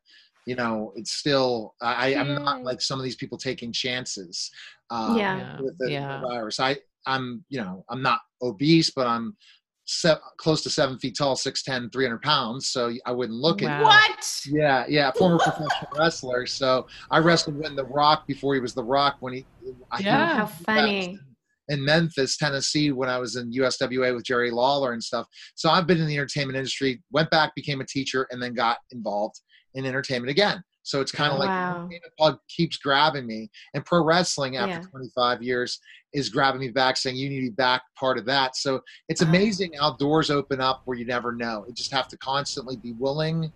you know, it's still I, I'm not like some of these people taking chances. Uh, Yeah. Yeah. With the, the yeah. virus, I I'm you know I'm not obese, but I'm se- close to seven feet tall, 6'10", 300 pounds. So I wouldn't look it. Wow. what Yeah, yeah, former professional wrestler. So I wrestled with The Rock before he was The Rock when he. I Yeah. how funny in Memphis, Tennessee, when I was in USWA with Jerry Lawler and stuff. So I've been in the entertainment industry, went back, became a teacher, and then got involved in entertainment again. So it's kind of oh, like Wow. the plug keeps grabbing me. And pro wrestling after Yeah. 25 years is grabbing me back, saying you need to be back part of that. So it's amazing how doors open up where you never know. You just have to constantly be willing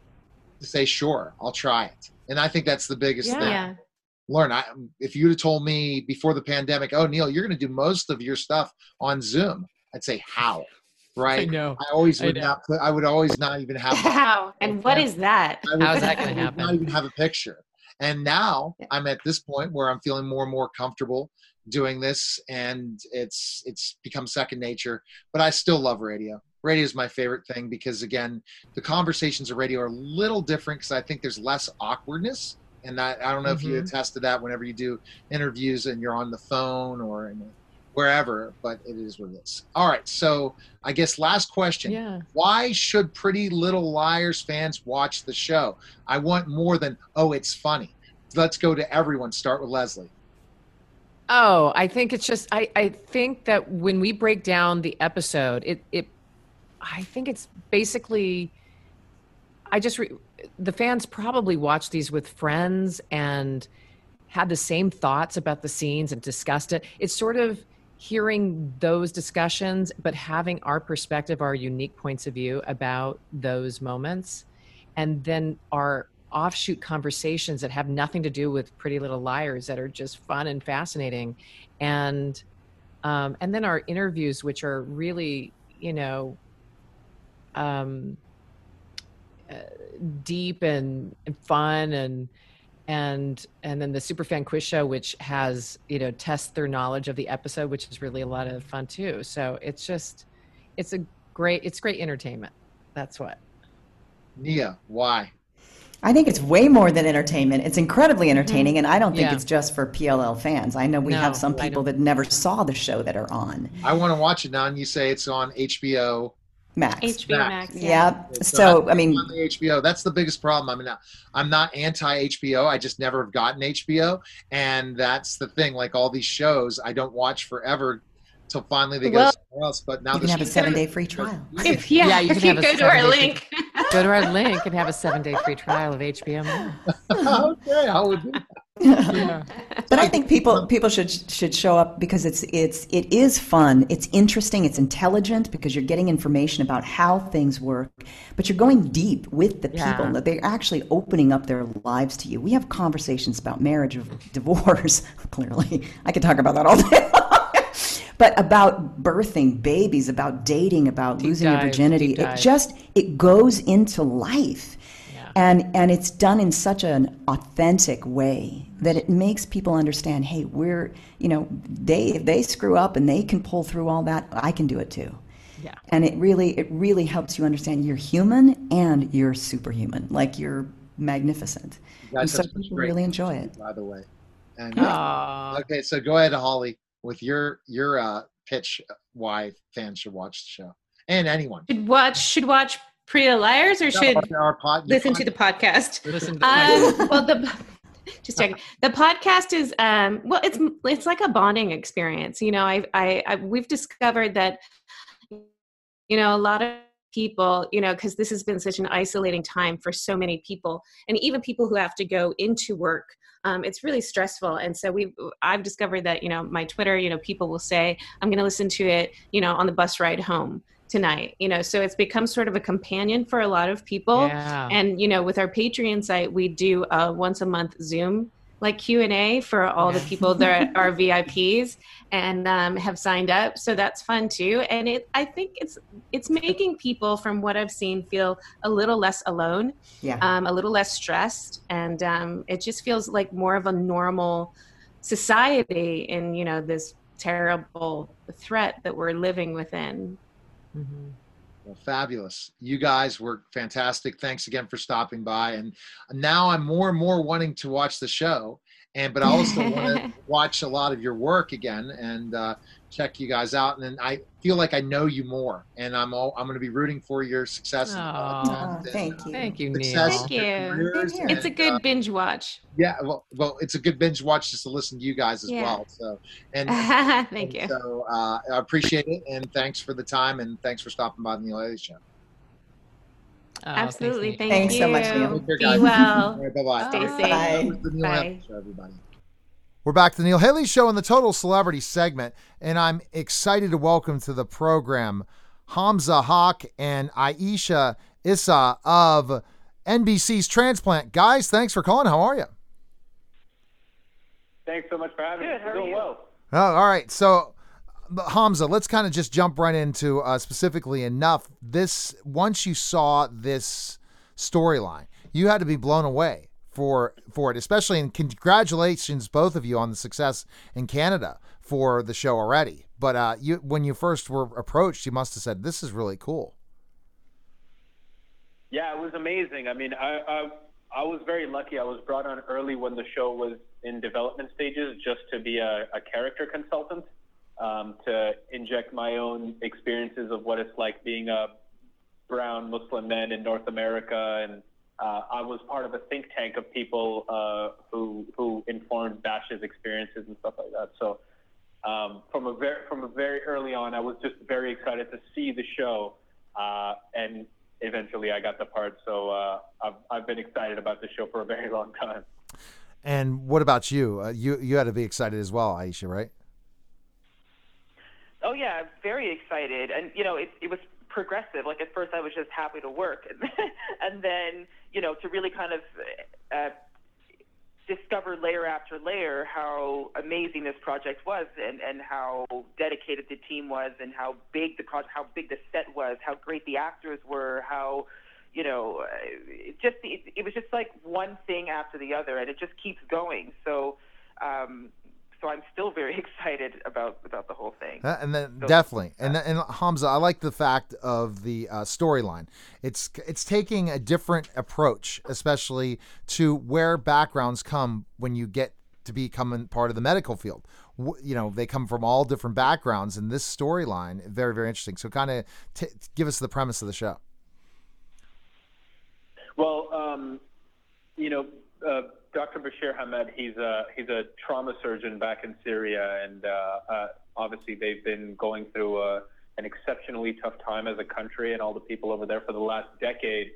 to say, sure, I'll try it. And I think that's the biggest Yeah. thing yeah learn. I, if you'd have told me before the pandemic, oh Neil, you're going to do most of your stuff on Zoom, I'd say how, right? I know. I always would know. not. Put, I would always not even have. how and what is that would, How is that gonna I would happen? Not even have a picture. And now Yeah. I'm at this point where I'm feeling more and more comfortable doing this, and it's it's become second nature. But I still love radio. Radio is my favorite thing because again, the conversations of radio are a little different because I think there's less awkwardness. And that, I don't know if you Mhm. attest to that whenever you do interviews and you're on the phone or in wherever, but it is what it is. All right, so I guess last question Yeah. why should Pretty Little Liars fans watch the show? I want more than, oh, it's funny. Let's go to everyone. Start with Lesley. Oh, I think it's just I I think that when we break down the episode, it it I think it's basically I just re, the fans probably watched these with friends and had the same thoughts about the scenes and discussed it. It's sort of hearing those discussions, but having our perspective, our unique points of view about those moments, and then our offshoot conversations that have nothing to do with Pretty Little Liars that are just fun and fascinating, and um, and then our interviews, which are really, you know, um, uh, deep and, and fun and and and then the superfan quiz show which has you know test their knowledge of the episode which is really a lot of fun too so it's just it's a great it's great entertainment that's what nia why I think it's way more than entertainment. It's incredibly entertaining, mm-hmm. and I don't think Yeah. it's just for PLL fans. I know we No, have some people that never saw the show that are on i want to watch it now and you say it's on hbo Max. HBO Max. Max. yeah. So So I mean, on the HBO. That's the biggest problem. I mean, I'm not anti HBO. I just never have gotten HBO, and that's the thing. Like all these shows, I don't watch forever till finally they go somewhere else. But now you can have a seven-day free trial. If yeah, Yeah, you if can you have a go to our seven-day link. go to our link and have a seven day free trial of hbo okay, I would do that. Yeah. But I think people people should should show up because it's it's it is fun. It's interesting. It's intelligent because you're getting information about how things work. But you're going deep with the Yeah. people. That they're actually opening up their lives to you. We have conversations about marriage, of divorce. Clearly, I could talk about that all day. long. But about birthing babies, about dating, about Deep losing your virginity, it just it goes into life. And and it's done in such an authentic way that it makes people understand hey we're you know they if they screw up and they can pull through all that i can do it too Yeah. and it really it really helps you understand you're human and you're superhuman like you're magnificent You and so have people great really enjoy it By the way, and Aw. okay, so go ahead, Holly, with your your uh, pitch why fans should watch the show and anyone. Should watch should watch Pretty Little Liars or should Our, our pod, your listen to the podcast. Listen to Um, well, the just checking. The podcast is um, well, it's it's like a bonding experience. You know, I, I, I we've discovered that you know a lot of people you know because this has been such an isolating time for so many people and even people who have to go into work um, it's really stressful and so we've i've discovered that you know my twitter you know people will say i'm going to listen to it you know on the bus ride home tonight you know so it's become sort of a companion for a lot of people. Yeah. and you know with our patreon site we do a once a month zoom like q&a for all the people that are vips and um, have signed up. So that's fun too. And it i think it's it's making people from what i've seen feel a little less alone yeah. um, a little less stressed. And um, it just feels like more of a normal society in you know this terrible threat that we're living within Mhm. Well, fabulous. You guys were fantastic. Thanks again for stopping by. And now I'm more and more wanting to watch the show. And but I also want to watch a lot of your work again and uh, check you guys out. And then I feel like I know you more, and I'm all, I'm going to be rooting for your success. in the Aw. podcast Oh, and, thank uh, you Thank you, Neil. Thank you. careers Thank you. it's a good uh, binge watch yeah, well, well, it's a good binge watch just to listen to you guys as Yeah. well. So, and thank and you So uh, I appreciate it, and thanks for the time, and thanks for stopping by the Neil Haley Show. Oh, Absolutely. Neil. Thank Thanks you. so much, Neil. Take care, Be guys. well. All right, bye-bye. Stay All safe. Bye. The Neil Bye. Show, everybody. We're back to the Neil Haley Show in the Total Celebrity segment, and I'm excited to welcome to the program Hamza Haq and Aisha Issa of NBC's Transplant. Guys, thanks for calling. How are you? Thanks so much for having me. How Doing well. Oh, all right. So, Hamza, let's kind of just jump right into uh, specifically enough. This once you saw this storyline, you had to be blown away for for it, especially and congratulations both of you on the success in Canada for the show already. But uh, you when you first were approached, you must have said, "This is really cool." Yeah, it was amazing. I mean, I, I I was very lucky. I was brought on early when the show was in development stages, just to be a, a character consultant, um, to inject my own experiences of what it's like being a brown Muslim man in North America, and uh, I was part of a think tank of people uh, who who informed Bash's experiences and stuff like that. So. Um, from a very from a very early on, I was just very excited to see the show, uh, and eventually I got the part. So uh, I've I've been excited about the show for a very long time. And what about you? Uh, you you had to be excited as well, Aisha, right? Oh yeah, very excited, and you know, it it was progressive. Like at first, I was just happy to work, and, and then you know, to really kind of uh, discover layer after layer how amazing this project was, and and how dedicated the team was, and how big the project, how big the set was, how great the actors were, how you know, it just it, it was just like one thing after the other, and it just keeps going. So. Um, so I'm still very excited about about the whole thing. Uh, and then So- definitely, and and Hamza, I like the fact of the uh, storyline. It's it's taking a different approach, especially to where backgrounds come when you get to become part of the medical field. You know, they come from all different backgrounds, and this storyline very very interesting. So, kind of t- give us the premise of the show. Well, um, you know, uh, Dr. Bashir Hamed, he's a he's a trauma surgeon back in Syria, and uh, uh, obviously they've been going through a, an exceptionally tough time as a country, and all the people over there for the last decade,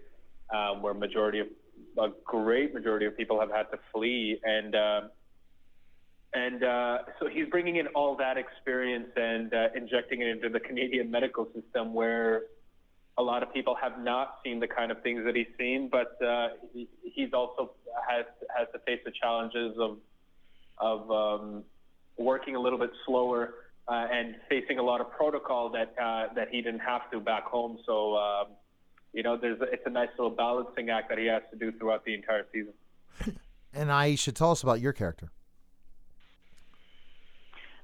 um, where majority of a great majority of people have had to flee, and uh, and uh, so he's bringing in all that experience and uh, injecting it into the Canadian medical system, where a lot of people have not seen the kind of things that he's seen, but uh, he, he's also has has to face the challenges of of um, working a little bit slower uh, and facing a lot of protocol that uh, that he didn't have to back home. So um, you know, there's it's a nice little balancing act that he has to do throughout the entire season. And Aisha, tell us about your character.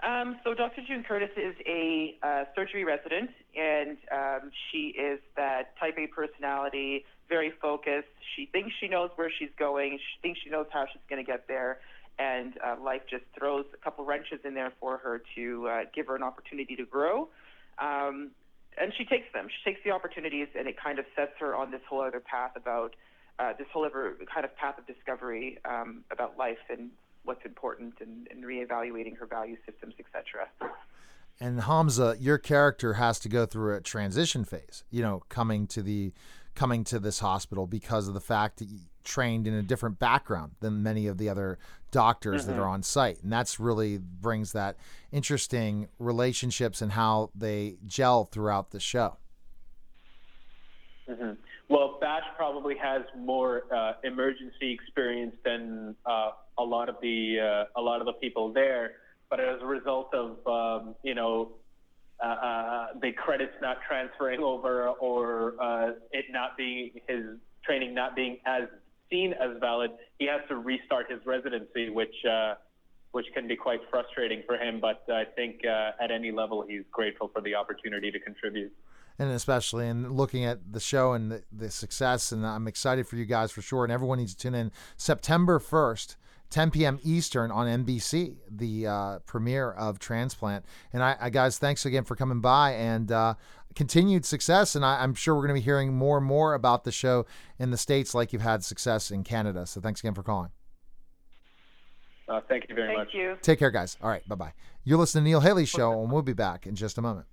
Um, so Dr. June Curtis is a uh, surgery resident, and um, she is that type A personality, very focused. She thinks she knows where she's going. She thinks she knows how she's going to get there, and uh, life just throws a couple wrenches in there for her to uh, give her an opportunity to grow. Um, and she takes them. She takes the opportunities, and it kind of sets her on this whole other path about uh, this whole other kind of path of discovery um, about life and what's important and, and reevaluating her value systems, etc. And Hamza, your character has to go through a transition phase. You know, coming to the coming to this hospital because of the fact that you trained in a different background than many of the other doctors that are on site, and that's really brings that interesting relationships and how they gel throughout the show. hmm Well, Bash probably has more uh, emergency experience than uh, a lot of the uh, a lot of the people there. But as a result of um, you know uh, uh, the credits not transferring over or uh, it not being his training not being as seen as valid, he has to restart his residency, which uh, which can be quite frustrating for him. But I think at any level, he's grateful for the opportunity to contribute. and especially in looking at the show and the, the success. And I'm excited for you guys for sure. And everyone needs to tune in September 1st, 10 p.m. Eastern on NBC, the uh, premiere of Transplant. And I, I, guys, thanks again for coming by and uh, continued success. And I, I'm sure we're going to be hearing more and more about the show in the States like you've had success in Canada. So thanks again for calling. Uh, thank you very Thank much. you. Take care, guys. All right. Bye bye. You're listening to Neil Haley Show, and we'll be back in just a moment.